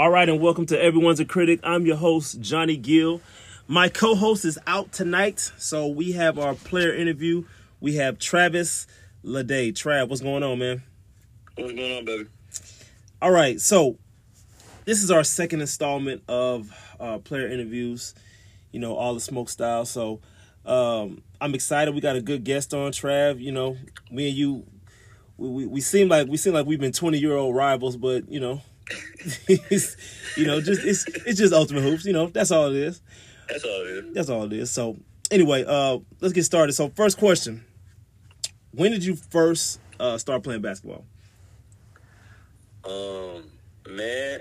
All right, and welcome to Everyone's a Critic. I'm your host, Johnny Gill. My co host is out tonight, so we have our player interview. We have Travis Lede. Trav, what's going on, man? What's going on, baby? All right, so this is our second installment of uh, player interviews, you know, all the smoke style. So um, I'm excited. We got a good guest on, Trav. You know, me and you, we, we, we seem like we seem like we've been 20 year old rivals, but you know, you know, just it's it's just ultimate hoops. You know, that's all it is. That's all it is. That's all it is. So anyway, uh, let's get started. So first question: When did you first uh, start playing basketball? Um, man,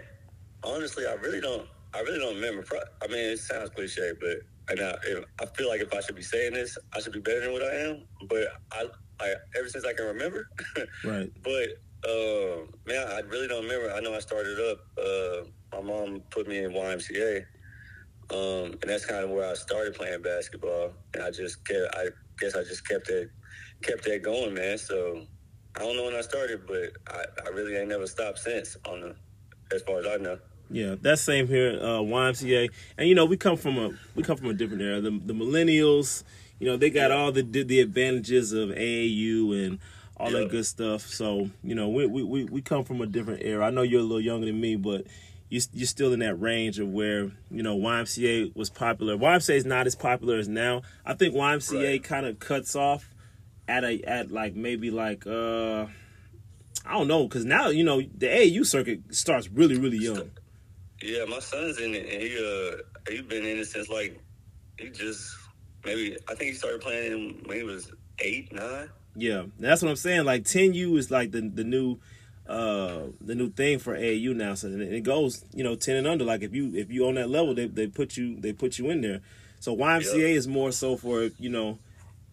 honestly, I really don't. I really don't remember. I mean, it sounds cliche, but and I, I feel like if I should be saying this, I should be better than what I am. But I, I ever since I can remember, Right. But uh, man, I really don't remember. I know I started up. Uh, my mom put me in YMCA, um, and that's kind of where I started playing basketball. And I just kept. I guess I just kept it, kept that going, man. So I don't know when I started, but I, I really ain't never stopped since. On the, as far as I know. Yeah, that's same here, uh, YMCA, and you know we come from a we come from a different era. The, the millennials, you know, they got all the the advantages of AAU and all Yeah. that good stuff. So you know, we, we we we come from a different era. I know you're a little younger than me, but you you're still in that range of where you know YMCA was popular. YMCA is not as popular as now. I think YMCA Right. kind of cuts off at a at like maybe like uh I don't know because now you know the AAU circuit starts really really young. Yeah, my son's in it, and he uh he's been in it since like he just maybe I think he started playing when he was eight nine. Yeah, that's what I'm saying. Like 10U is like the the new uh the new thing for AAU now. So it it goes, you know, 10 and under. Like if you if you on that level, they they put you they put you in there. So YMCA Yeah. is more so for you know,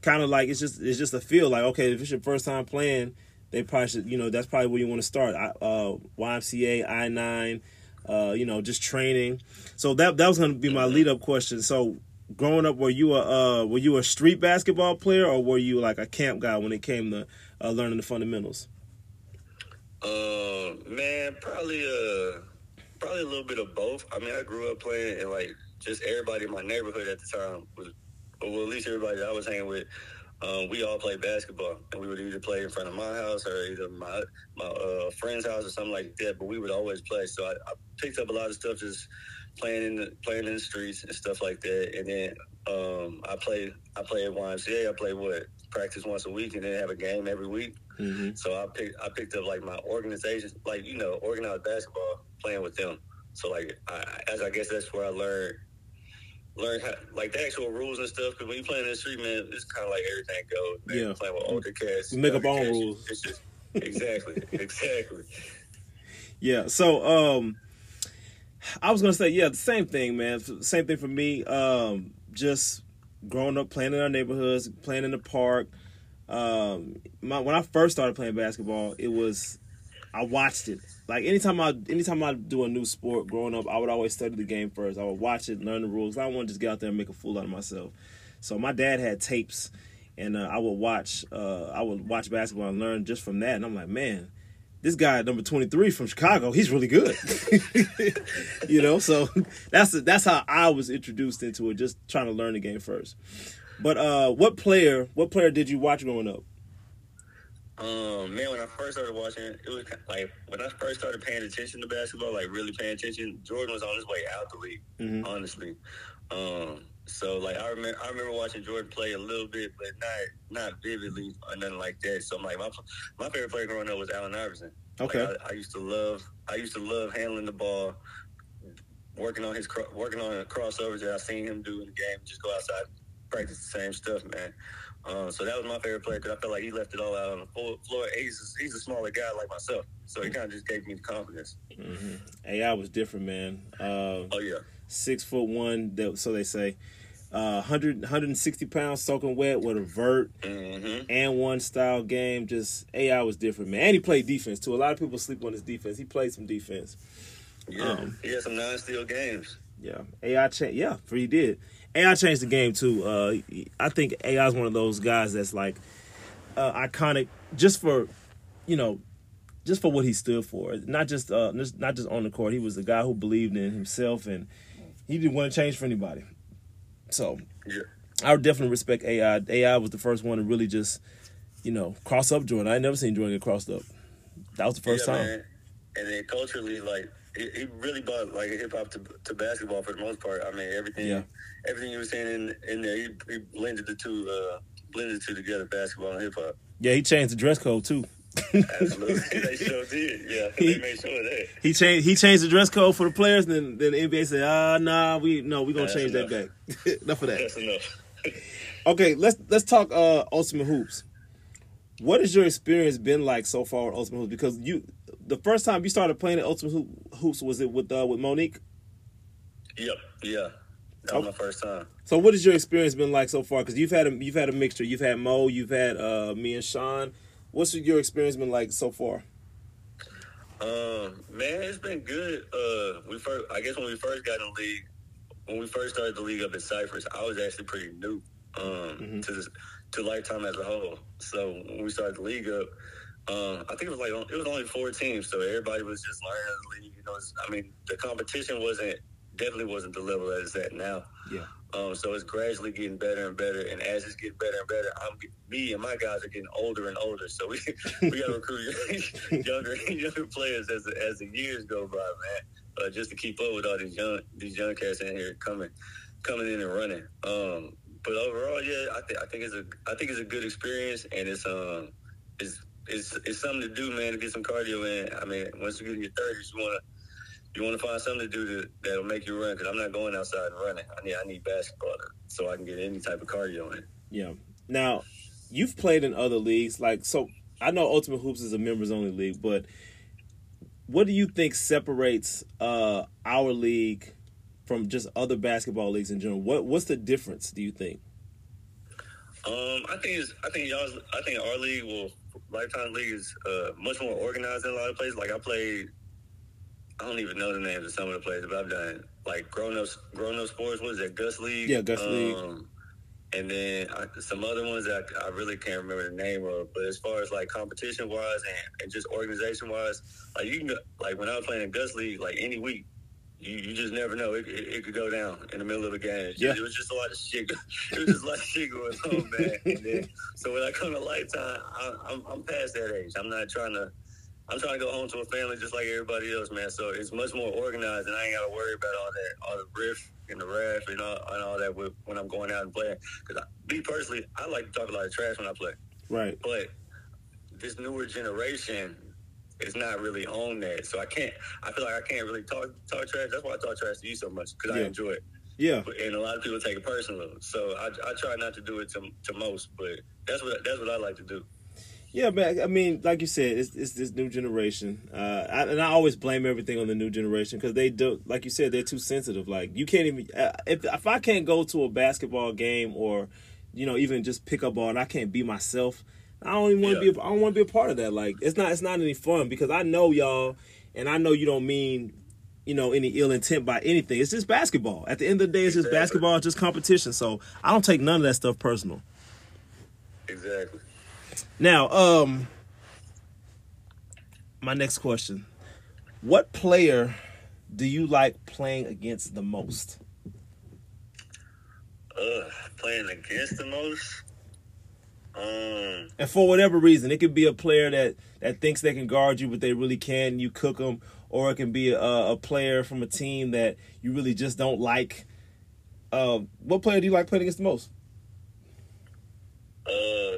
kind of like it's just it's just a feel like okay, if it's your first time playing, they probably should you know that's probably where you want to start. I- Uh, YMCA I nine, uh, you know, just training. So that that was gonna be my lead up question. So growing up, were you a uh, were you a street basketball player or were you like a camp guy when it came to uh, learning the fundamentals? Uh, man, probably uh probably a little bit of both. I mean, I grew up playing and like just everybody in my neighborhood at the time was, well, at least everybody that I was hanging with. Um, we all played basketball, and we would either play in front of my house or either my my uh, friend's house or something like that. But we would always play, so I, I picked up a lot of stuff just playing in the playing in the streets and stuff like that. And then um, I played I played at YMCA. I played what practice once a week, and then have a game every week. Mm-hmm. So I picked I picked up like my organization, like you know, organized basketball, playing with them. So like, I, as I guess that's where I learned learned how, like the actual rules and stuff. Because when you playing in the street, man, it's kind of like everything goes. Man. Yeah. Playing with older cats, You make up own rules. It's just exactly, exactly. Yeah. So um, I was gonna say yeah, the same thing, man. Same thing for me. Um, just growing up playing in our neighborhoods, playing in the park. Um, my, when I first started playing basketball, it was I watched it. Like anytime I anytime I do a new sport growing up, I would always study the game first. I would watch it, learn the rules. I don't want to just get out there and make a fool out of myself. So my dad had tapes, and uh, I would watch. Uh, I would watch basketball and learn just from that. And I'm like, man, this guy number 23 from Chicago, he's really good. you know, so that's that's how I was introduced into it, just trying to learn the game first. But uh, what player, what player did you watch growing up? Um, man, when I first started watching, it was like when I first started paying attention to basketball, like really paying attention. Jordan was on his way out the league, Mhm. honestly. Um, so like I remember, I remember watching Jordan play a little bit, but not not vividly or nothing like that. So I'm like, my my favorite player growing up was Allen Iverson. Like, Okay. I, I used to love, I used to love handling the ball, working on his working on crossovers that I seen him do in the game. Just go outside, practice the same stuff, man. Um, so that was my favorite player because I felt like he left it all out on the floor. He's he's a smaller guy like myself, so he kind of just gave me the confidence. Mm-hmm. AI was different, man. Uh, Oh yeah, six foot one, that- so they say. Uh, 100, 160 pounds soaking wet with a vert hmm and one style game. Just AI was different, man. And he played defense too. A lot of people sleep on his defense. He played some defense. yeah. Um, he had some non-steal games. Yeah, AI changed. Yeah, for he did. AI changed the game too. Uh, I think AI is one of those guys that's like uh, iconic, just for you know just for what he stood for. Not just uh, not just on the court. He was a guy who believed in himself, and he didn't want to change for anybody. So, Yeah. I would definitely respect AI. AI was the first one to really just, you know, cross up Jordan. I ain't never seen Jordan get crossed up. That was the first yeah, time. Man. And then culturally, like he, he really brought like hip hop to, to basketball for the most part. I mean, everything Yeah. everything you were saying in, in there, he, he blended the two uh, blended the two together, basketball and hip hop. Yeah, he changed the dress code too. Absolutely, they sure did. Yeah, they made sure of that. He changed. He changed the dress code for the players. And then, then the NBA said, "Ah, nah, we no, we gonna change that enough. back. enough of that." That's enough. Okay, let's let's talk uh Ultimate Hoops. What has your experience been like so far with Ultimate Hoops? Because you, the first time you started playing at Ultimate Hoop- Hoops was it with uh, with Monique? Yep, yeah. That was my first time. So what has your experience been like so far? Because you've had a you've had a mixture. You've had Mo, you've had uh, me and Sean. What's your experience been like so far? Um, man, it's been good. Uh, we first, I guess when we first got in the league, when we first started the league up in Cypress, I was actually pretty new um, to this, to Lifetime as a whole. So when we started the league up, um, I think it was like it was only four teams, so everybody was just learning the league. You know, I mean, the competition wasn't definitely wasn't the level that it's at now. Yeah. Um, so it's gradually getting better and better, and as it's getting better and better, I'm me and my guys are getting older and older. So we we got to recruit younger younger players as the, as the years go by, man, uh, just to keep up with all these young these young cats in here coming coming in and running. Um, but overall, yeah, I think I think it's a I think it's a good experience, and it's um it's it's it's something to do, man, to get some cardio in. I mean, once you get in your thirties, you wanna you want to find something to do to, that'll make you run because I'm not going outside and running. I need I need basketball to, so I can get any type of cardio in. Yeah. Now, you've played in other leagues, like so. I know Ultimate Hoops is a members only league, but what do you think separates uh, our league from just other basketball leagues in general? What What's the difference? Do you think? Um, I think it's, I think y'all's I think our league will Lifetime League is uh, much more organized than a lot of places. Like I played, I don't even know the names of some of the places, but I've done like grown up grown up sports. What is that? Gus League. Yeah, Gus League. Um, and then I, some other ones that I, I really can't remember the name of. But as far as like competition wise and, and just organization wise, like you can like when I was playing in Gus League, like any week. You, you just never know. It, it, it could go down in the middle of a game. Just- Yeah. It was just a lot of shit. It was just a lot of shit going on, man. And then, so when I come to Lifetime, I, I'm, I'm past that age. I'm not trying to. I'm trying to go home to a family just like everybody else, man. So it's much more organized, and I ain't got to worry about all that, all the riff and the ref and all, and all that with, when I'm going out and playing. Because me personally, I like to talk a lot of trash when I play, Right. but this newer generation is not really on that. So I can't. I feel like I can't really talk talk trash. That's why I talk trash to you so much because Yeah. I enjoy it. Yeah. And a lot of people take it personal. So I, I try not to do it to, to most, but that's what that's what I like to do. Yeah, man. I mean, like you said, it's, it's this new generation, uh, I, and I always blame everything on the new generation because they do, like you said, they're too sensitive. Like you can't even uh, if if I can't go to a basketball game or, you know, even just pick up ball and I can't be myself. I don't even want to Yeah. be. A, I don't want to be a part of that. Like it's not. It's not any fun because I know y'all, and I know you don't mean, you know, any ill intent by anything. It's just basketball. At the end of the day, it's just Exactly. basketball. It's just competition. So I don't take none of that stuff personal. Exactly. Now, um, my next question: What player do you like playing against the most? Uh, playing against the most. Um, And for whatever reason, it could be a player that that thinks they can guard you, but they really can. You cook them, or it can be a, a player from a team that you really just don't like. Uh, what player do you like playing against the most? uh,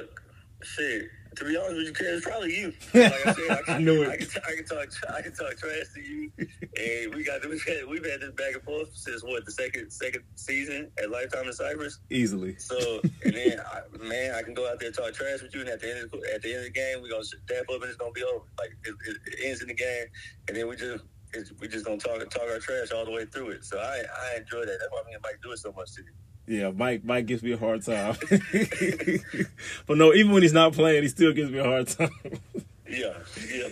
shit. To be honest with you, it's probably you. Like I said, I, can, I knew it. I can, I can talk. I can talk trash to you, and we got we've had we've had this back and forth since what the second second season at Lifetime in Cypress. Easily. So and then, I, man, I can go out there and talk trash with you, and at the end of the, at the end of the game, we're gonna step up and it's gonna be over. Like it, it, it ends in the game, and then we just it's, we just gonna talk talk our trash all the way through it. So I I enjoy that. That's why me and Mike do it so much to you. Yeah, Mike. Mike gives me a hard time. but no, even when he's not playing, he still gives me a hard time. Yeah, yeah.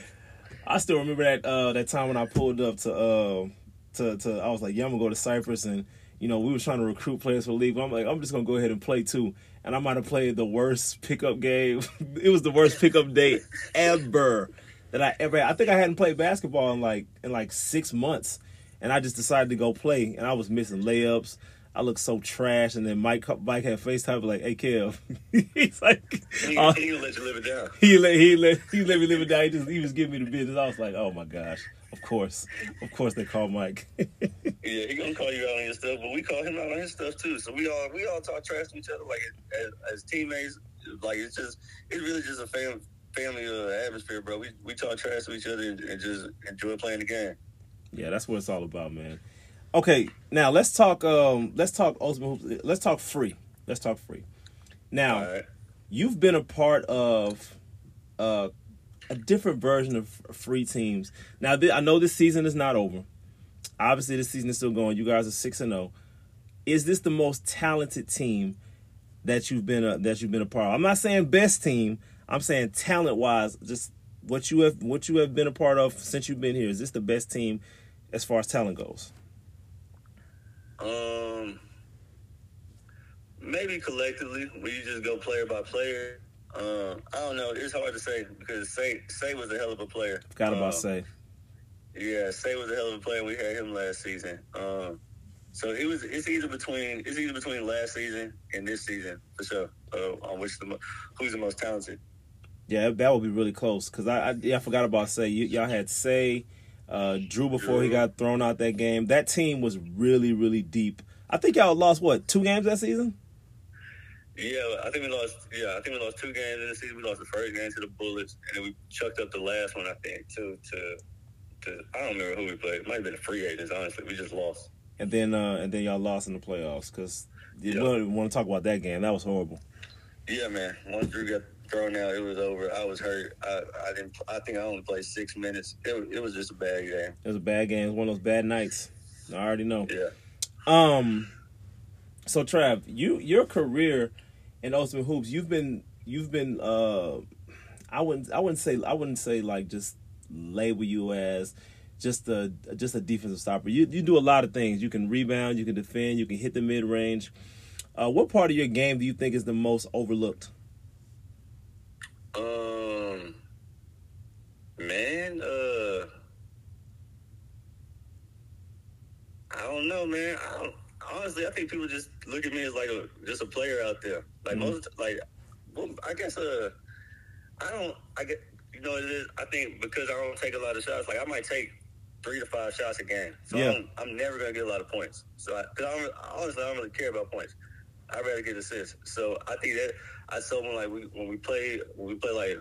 I still remember that uh, that time when I pulled up to uh, to to I was like, yeah, I'm gonna go to Cypress, and you know we were trying to recruit players for the league. But I'm like, I'm just gonna go ahead and play too, and I might have played the worst pickup game. it was the worst pickup day ever. that I ever. Had. I think I hadn't played basketball in like in like six months, and I just decided to go play, and I was missing layups. I look so trash, and then Mike Mike had FaceTime like, "Hey, Kev," he's like, he, uh, he let you live it down. He let he let he let me live it down. He just he was giving me the business. I was like, "Oh my gosh." Of course, of course, they call Mike. yeah, he gonna call you out on your stuff, but we call him out on his stuff too. So we all we all talk trash to each other, like as, as teammates. Like it's just it's really just a fam, family uh, atmosphere, bro. We we talk trash to each other and, and just enjoy playing the game. Yeah, that's what it's all about, man. Okay, now let's talk. Um, let's talk ultimate hoops. Let's talk free. Let's talk free. Now, right. you've been a part of uh, a different version of free teams. Now th- I know this season is not over. Obviously, this season is still going. You guys are six and zero. Oh. Is this the most talented team that you've been a, that you've been a part of? I'm not saying best team. I'm saying talent wise, just what you have what you have been a part of since you've been here. Is this the best team as far as talent goes? Um, maybe collectively, we just go player by player. Uh, I don't know. It's hard to say because Say Say was a hell of a player. Forgot about um, Say. Yeah, Say was a hell of a player. We had him last season. Um, so it was. It's either between. It's either between last season and this season for sure. Uh, on which the who's the most talented. Yeah, that would be really close because I, I, yeah, I forgot about Say. You, y'all had Say, uh, Drew before he got thrown out that game. That team was really really deep. I think y'all lost what two games that season. Yeah, I think we lost. Yeah, I think we lost two games in the season. We lost the first game to the Bullets, and then we chucked up the last one. I think to to to. I don't remember who we played. It might have been the free agents. Honestly, we just lost. And then uh and then y'all lost in the playoffs because you don't want to talk about that game. That was horrible. Yeah, man. Once Drew got thrown out, it was over. I was hurt. I, I didn't. I think I only played six minutes. It, it was just a bad game. It was a bad game. It was one of those bad nights. I already know. Yeah. Um. So Trav, you your career in Ultimate Hoops, you've been you've been uh I wouldn't I wouldn't say I wouldn't say like just label you as just a just a defensive stopper. You you do a lot of things. You can rebound, you can defend, you can hit the mid range. Uh, what part of your game do you think is the most overlooked? Um, man, uh, I don't know, man. I don't, honestly, I think people just look at me as like a just a player out there. Like mm-hmm. most, like, well, I guess, uh, I don't, I get, you know, it is. I think because I don't take a lot of shots, like I might take three to five shots a game, so yeah. I'm, I'm, never gonna get a lot of points. So, I, cause I don't, honestly, I don't really care about points. I'd rather get assists. So I think that I told when like we when we play when we play like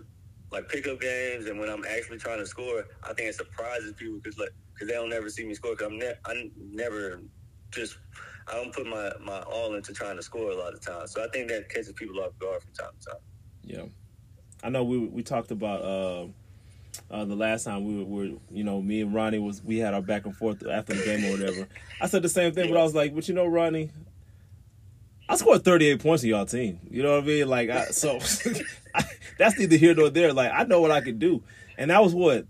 like pickup games and when I'm actually trying to score, I think it surprises people because like because they don't never see me score. Cause I'm ne- I never just I don't put my, my all into trying to score a lot of times. So I think that catches people off guard from time to time. Yeah, I know we we talked about uh, uh, the last time we were, were, you know, me and Ronnie was we had our back and forth after the game or whatever. I said the same thing, but I was like, but you know, Ronnie. I scored 38 points in y'all team. You know what I mean? Like, I, so I, that's neither here nor there. Like, I know what I could do, and that was what,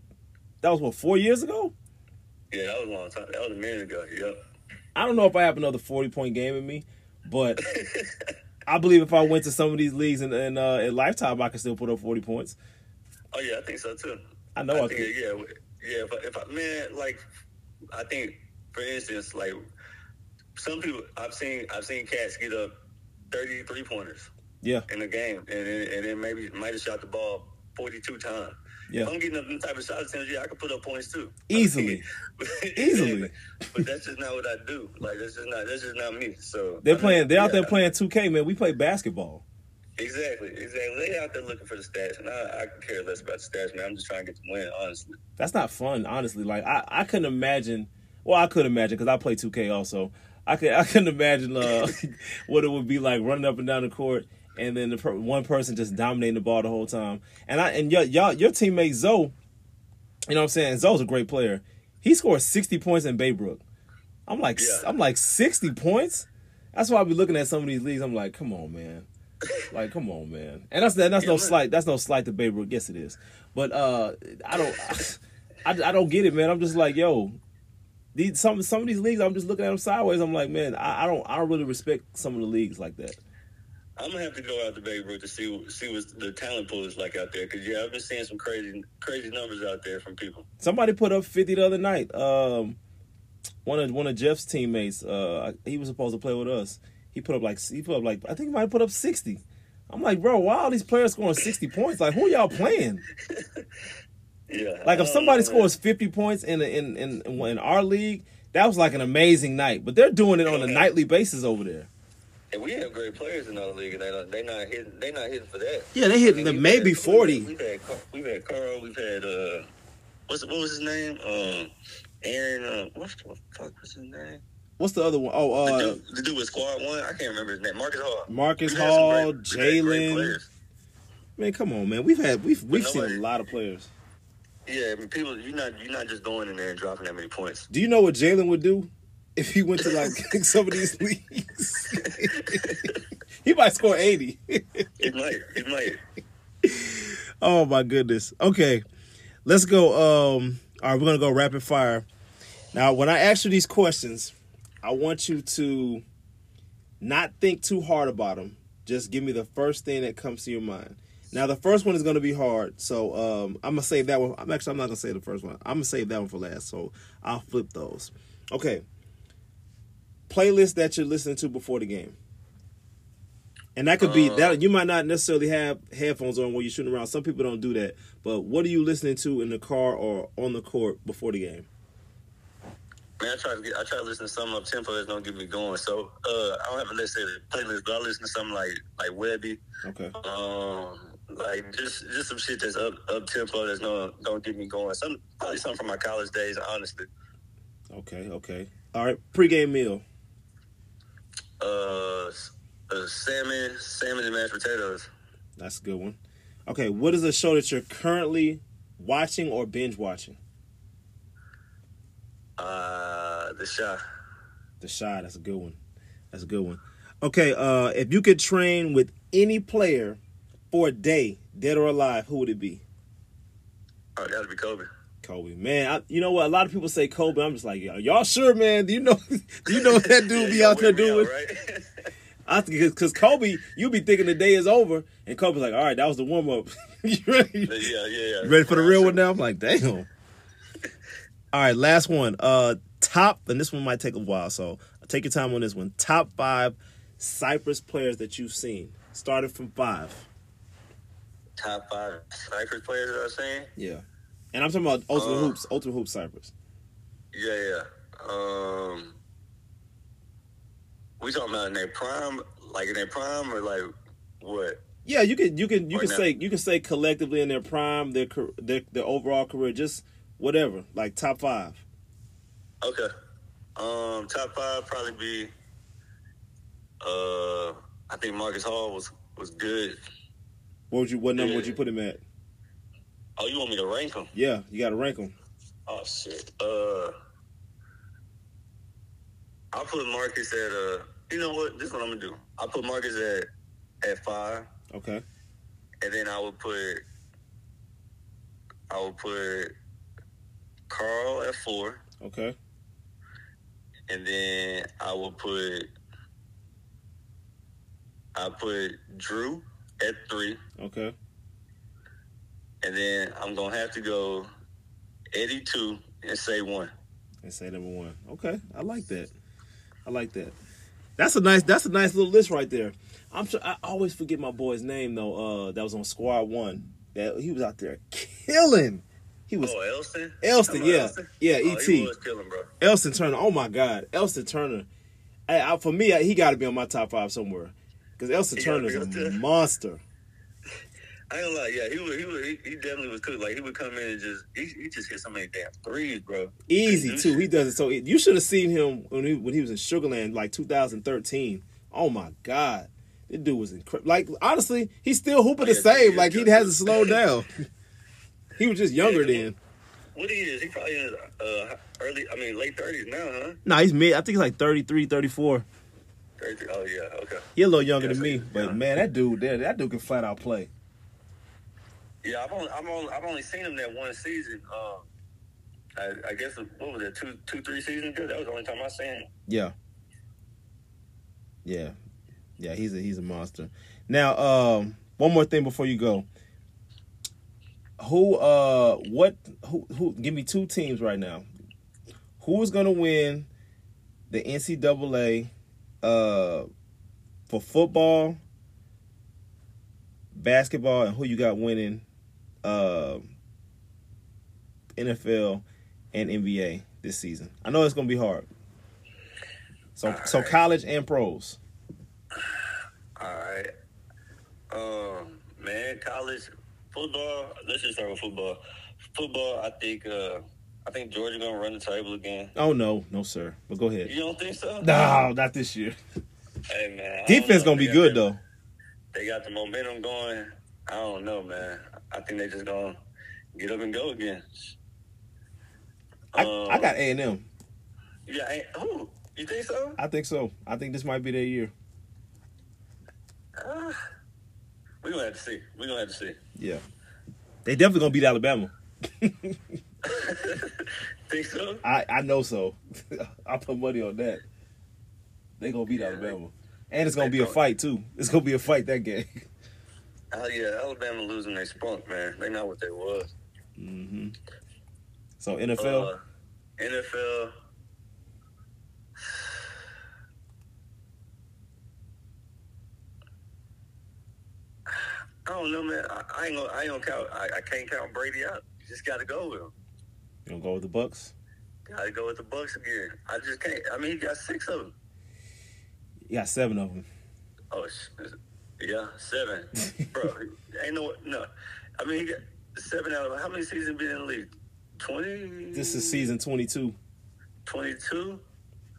that was what four years ago. Yeah, that was a long time. That was a minute ago. Yep. I don't know if I have another forty point game in me, but I believe if I went to some of these leagues in, in, uh, in lifetime, I could still put up forty points. Oh yeah, I think so too. I know. I, I think, could. yeah, yeah. If I, if I, man, like, I think for instance, like some people I've seen, I've seen cats get up thirty three pointers. Yeah. In a game, and then, and then maybe might have shot the ball forty two times. Yeah. I'm getting up them type of shots, yeah, I can put up points too. Easily. Easily. but that's just not what I do. Like that's just not that's just not me. So they're playing they're yeah, out there playing two K, man. We play basketball. Exactly, exactly. They out there looking for the stats, and I, I care less about the stats, man. I'm just trying to get the win, honestly. That's not fun, honestly. Like I, I couldn't imagine. Well, I could imagine because I play 2K also. I could, I couldn't imagine uh, what it would be like running up and down the court and then the per- one person just dominating the ball the whole time. And I and y- y'all your teammate Zoe, you know what I'm saying? Zoe's a great player. He scored 60 points in Baybrook. I'm like yeah. I'm like 60 points. That's why I be looking at some of these leagues. I'm like, come on, man. like, come on, man. And that's that, that's yeah, no slight. That's no slight to Baybrook. Yes, it is. But uh, I don't. I, I don't get it, man. I'm just like, yo, these some some of these leagues. I'm just looking at them sideways. I'm like, man, I, I don't I don't really respect some of the leagues like that. I'm gonna have to go out to Baybrook to see see what the talent pool is like out there. Cause yeah, I've been seeing some crazy crazy numbers out there from people. Somebody put up 50 the other night. Um, one of one of Jeff's teammates. Uh, he was supposed to play with us. He put up like he put up like I think he might put up 60. I'm like, bro, why all these players scoring 60 points? Like, who y'all playing? Yeah. Like, if somebody know, scores 50 points in in in in our league, that was like an amazing night. But they're doing it on a nightly basis over there. And we have great players in our league, and they not they not hitting they not hitting for that. Yeah, they hitting I the maybe had- 40. We've had we've had Carl, we've had uh, what's what was his name? Um, Aaron. Uh, what the fuck was his name? What's the other one? Oh, the, uh, dude, the dude with Squad One. I can't remember his name. Marcus Hall. Marcus Hall, great- we've had great Jalen. Man, come on, man. We've had we've we've seen a lot of players. Yeah, I mean, people, you're not you're not just going in there and dropping that many points. Do you know what Jalen would do if he went to like some of these leagues? he might score 80. It might, it might. oh my goodness. Okay. Let's go. Um, all right, we're gonna go rapid fire. Now, when I ask you these questions, I want you to not think too hard about them. Just give me the first thing that comes to your mind. Now, the first one is going to be hard, so um, I'm gonna save that one. I'm actually I'm not gonna say the first one. I'm gonna save that one for last. So I'll flip those. Okay. Playlist that you're listening to before the game, and that could be Uh, that. You might not necessarily have headphones on when you're shooting around. Some people don't do that. But what are you listening to in the car or on the court before the game? Man, I try to get, I try to listen to something up tempo that's gonna get me going. So uh, I don't have a list of playlist, but I listen to something like like Webbie, Okay. um, like just just some shit that's up up tempo that's gonna gonna get me going. Some probably something from my college days, honestly. Okay. Okay. All right. Pre-game meal. Uh, uh, salmon, salmon and mashed potatoes. That's a good one. Okay. What is a show that you're currently watching or binge watching? Uh, the shot. The Chi. That's a good one. That's a good one. Okay. Uh, if you could train with any player for a day, dead or alive, who would it be? Oh, it gotta be Kobe. Kobe, man, I, you know what? A lot of people say Kobe. I'm just like, y'all, y'all sure, man? Do you know? Do you know what that dude be out there doing? right? I because Kobe, you be thinking the day is over, and Kobe's like, all right, that was the warm up. you ready? yeah, yeah, yeah. You ready for the real one now? I'm like, damn. All right, last one. Uh, top, and this one might take a while, so take your time on this one. Top five Cypress players that you've seen. Started from five. Top five Cypress players that I've seen. Yeah, and I'm talking about Ultimate Uh. Hoops. Ultimate Hoops Cypress. Yeah, yeah. Um, we talking about in their prime, like in their prime, or like what? Yeah, you can you can you Or can not. say you can say collectively in their prime, their their their overall career, just whatever, like top five. Okay. Um, top five probably be. Uh, I think Marcus Hall was was good. What would you what number Yeah. would you put him at? Oh, you want me to rank them? Yeah, you got to rank them. Oh shit. Uh, I'll put Marcus at uh. You know what? This is what I'm gonna do. I'll put Marcus at at five, Okay, and then I would put. I would put Carl at four, okay, and then I would put. I put Drew at three, okay. And then I'm gonna have to go Eddie two and say one. And say number one. Okay, I like that. I like that. That's a nice. That's a nice little list right there. I'm sure. I always forget my boy's name though. Uh, that was on Squad One. That he was out there killing. He was Oh, Elston. Elston, yeah. about Yeah, Oh, ET. He was killing, bro. Elston Turner. Oh my God, Elston Turner. Hey, I, for me, he got to be on my top five somewhere because Elston He gotta Turner is a monster. I ain't gonna lie, yeah, he was, he was, he, he definitely was cool. Like he would come in and just, he, he just hit so many damn threes, bro. Easy too. He does it so. You should have seen him when he when he was in Sugarland, like 2013. Oh my God, this dude was incredible. Like honestly, he's still hooping the Oh, same. yeah, Like he hasn't slowed down. he was just younger Yeah, then. What he is? He probably in uh, early, I mean, late thirties now, huh? Nah, he's mid. I think he's like 33, 34. 33. Oh yeah, okay. He a little younger than me, but man, that dude there, that dude can flat out play. Yeah, I've only, I've only, I've only seen him that one season. Um, I, I guess what was it, two, two, three seasons ago? That was the only time I seen him. Yeah. Yeah. Yeah, he's a he's a monster. Now, um, one more thing before you go. Who uh what who who give me two teams right now. Who is gonna win the NCAA uh for football, basketball, and who you got winning uh NFL and NBA this season? I know it's gonna be hard. So so right. college and pros. All right. Um, man, college football. Let's just start with football. Football, I think. Uh, I think Georgia gonna run the table again. Oh no, no sir. But go ahead. You don't think so? No, not this year. Hey man, Defense gonna be good though. They got the momentum going. I don't know, man. I think they just gonna get up and go again. I, Um, I got A and M. Yeah, who? You think so? I think so. I think this might be their year. Uh, we gonna have to see. We gonna have to see. Yeah, they definitely gonna beat Alabama. think so? I I know so. I put money on that. They gonna beat Yeah, Alabama, and it's gonna be a fight too. It's gonna be a fight that game. Oh yeah, Alabama losing their spunk, man. They not what they was. Mm-hmm. So NFL. Uh, NFL. I don't know, man. I, I ain't gonna. I ain't gonna count. I, I can't count Brady out. You just got to go with him. you gonna go with the Bucs? Got to go with the Bucs again. I just can't. I mean, he got six of them. You got seven of them. Oh, sh- yeah, seven, bro. ain't no no. I mean, he got seven out of how many seasons been in the league? Twenty. This is season twenty-two. twenty-two.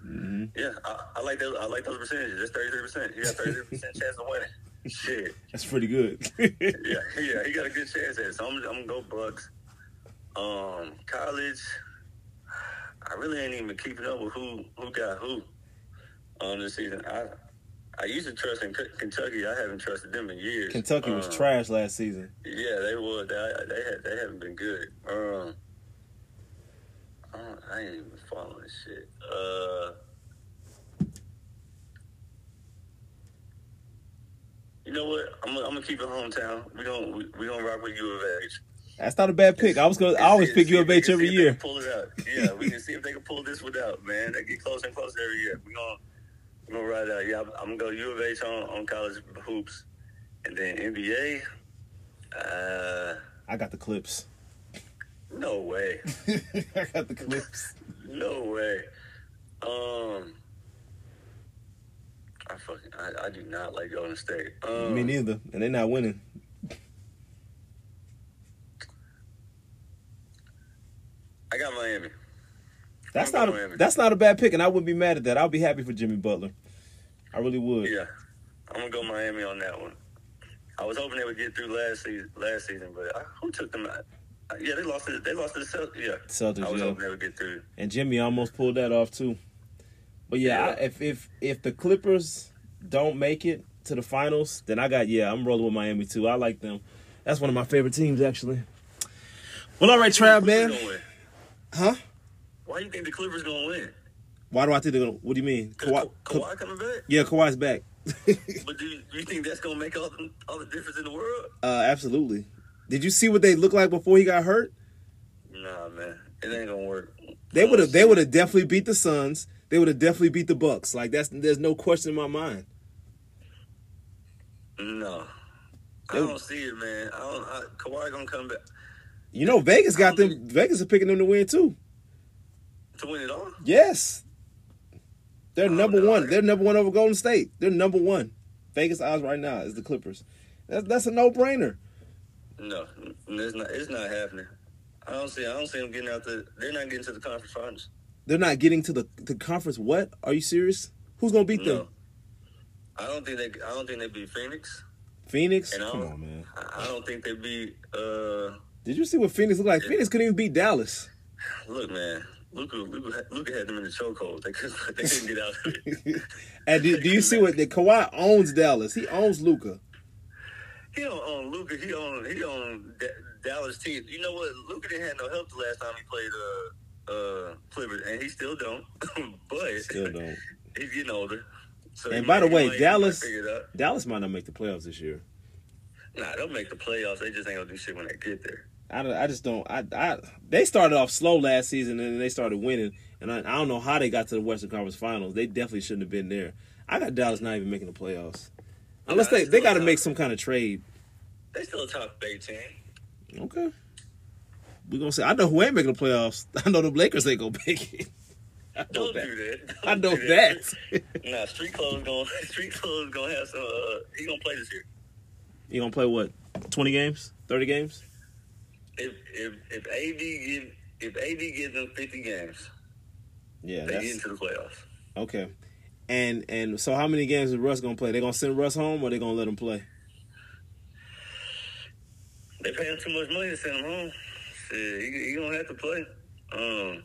Mm-hmm. Yeah, I, I like those. I like those percentages. That's thirty-three percent. He got thirty-three percent chance of winning. Shit. That's pretty good. Yeah, yeah, he got a good chance at it. So I'm, I'm gonna go Bucs. Um, college. I really ain't even keeping up with who who got who on this season. I I used to trust in K- Kentucky. I haven't trusted them in years. Kentucky was Um, trash last season. Yeah, they were. They, they had. They haven't been good. Um, I, don't, I ain't even following this shit. Uh, you know what? I'm, gonna- I'm gonna keep it hometown. We gonna we, we gonna rock with U of H. That's not a bad pick. I was gonna. I always pick U of H every see if they year. Pull it out. Yeah, we can see if they can pull this one out, man. They get closer and closer every year. We gonna we gonna ride out. Yeah, I'm, I'm gonna go U of H on, on college hoops, and then NBA. Uh, I got the clips. no way. I got the clips. No way. Um, I fucking I, I do not like Golden State. Um, Me neither, and they're not winning. I got Miami. That's not a that's not a bad pick, and I wouldn't be mad at that. I'll be happy for Jimmy Butler. I really would. Yeah, I'm gonna go Miami on that one. I was hoping they would get through last season, last season, but I, who took them out? Uh, Yeah, they lost it. They lost to the Celtics. Yeah, Celtics, I was yeah. hoping they would get through. And Jimmy almost pulled that off too. But yeah, Yeah. I, if if if the Clippers don't make it to the finals, then I got yeah, I'm rolling with Miami too. I like them. That's one of my favorite teams actually. Well, all right, Trav, man. Clippers gonna win? Huh? Why do you think the Clippers gonna win? Why do I think they're gonna? What do you mean? Kawhi, Ka- Kawhi coming back. yeah, Kawhi's back. But do you, do you think that's gonna make all the all the difference in the world? uh, absolutely. Did you see what they looked like before he got hurt? Nah, man, it ain't gonna work. They would have. They would have definitely beat the Suns. They would have definitely beat the Bucks. Like that's. There's no question in my mind. No, I don't see it, man. I don't. I, Kawhi gonna come back You know, Vegas got them. Vegas are picking them to win too. To win it all. Yes. They're number no. one. They're number one over Golden State. They're number one. Vegas odds right now is the Clippers. That's that's a no brainer. No, it's not. It's not happening. I don't see. I don't see them getting out the. They're not getting to the conference finals. They're not getting to the the conference. What? Are you serious? Who's gonna beat No, them? I don't think they. I don't think they beat Phoenix. Phoenix? And Come on, man. I don't think they beat. Uh, Did you see what Phoenix looked like? Phoenix couldn't even beat Dallas. look, man. Luka, Luka, Luka had them in the chokehold. They couldn't. They couldn't get out of it. and do, do you see what the Kawhi owns Dallas? He owns Luka. He don't own Luka. He own. He own D- Dallas team. You know what? Luka didn't have no help the last time he played. Uh, uh, Clippers, and he still don't. but Still don't. he's getting older. So And by the way, Dallas- might figure it out. Dallas might not make the playoffs this year. Nah, they'll make the playoffs. They just ain't gonna do shit when they get there. I, don't- I just don't. I, I they started off slow last season and then they started winning, and I, I don't know how they got to the Western Conference Finals. They definitely shouldn't have been there. I got Dallas not even making the playoffs, unless Nah, they they got to make some kind of trade. They still a top eight team. Okay, we're gonna say I know who ain't making the playoffs. I know the Lakers ain't gonna make it. I know Don't that. do that. I Don't know do that. Nah, street clothes going. Street clothes gonna have some. Uh, he gonna play this year. you gonna play what? Twenty games? Thirty games? If if if AD give if AD gives them fifty games, Yeah, they get into the playoffs. okay. And and so how many games is Russ gonna play? They gonna send Russ home or they gonna let him play? They pay him too much money to send him home. Shit, he, he gonna have to play. Um,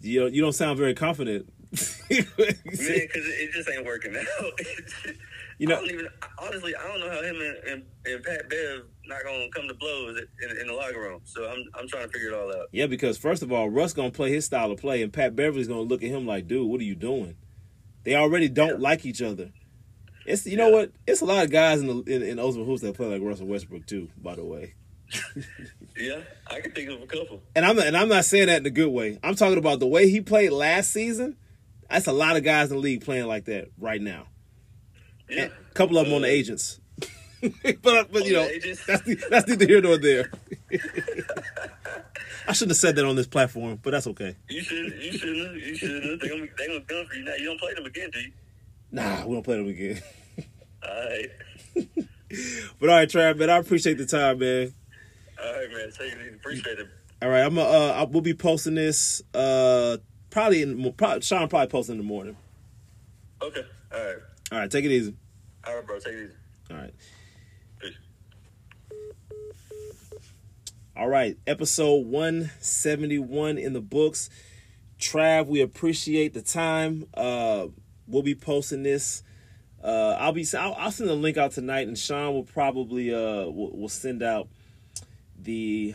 You don't, you don't sound very confident. Man, because it, it just ain't working out. You I know- don't even honestly. I don't know how him and, and, and Pat Bev not gonna come to blows in, in the locker room. So I'm I'm trying to figure it all out. Yeah, because first of all, Russ gonna play his style of play, and Pat Beverley's gonna look at him like, "Dude, what are you doing?" They already don't Yeah. like each other. It's you know what? It's a lot of guys in the in, in Ultimate Hoops that play like Russell Westbrook too. By the way, Yeah, I can think of a couple. and I'm and I'm not saying that in a good way. I'm talking about the way he played last season. That's a lot of guys in the league playing like that right now. Yeah, a couple of them on the agents. but but you know the that's that's neither here nor there. I shouldn't have said that on this platform, but that's okay. You shouldn't. You shouldn't. You shouldn't. They gonna they gonna come for you now. You don't play them again, do you? Nah, we don't play them again. All right. But all right, Trav, man, I appreciate the time, man. All right, man. Take it easy. Appreciate it. All right, I'm uh, uh I- we'll be posting this uh probably in probably, Sean probably posting in the morning. Okay. All right. All right, take it easy. All right, bro. Take it easy. All right. All right, episode 171 in the books. Trav, we appreciate the time. Uh we'll be posting this uh I'll be I'll, I'll send the link out tonight and Sean will probably uh will, will send out the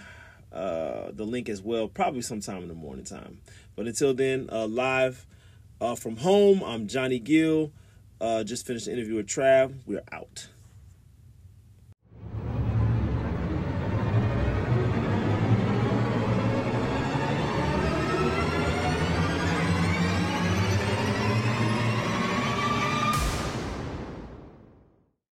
uh the link as well probably sometime in the morning time. But until then, uh live uh from home, I'm Johnny Gill. Uh just finished the interview with Trav. We're out.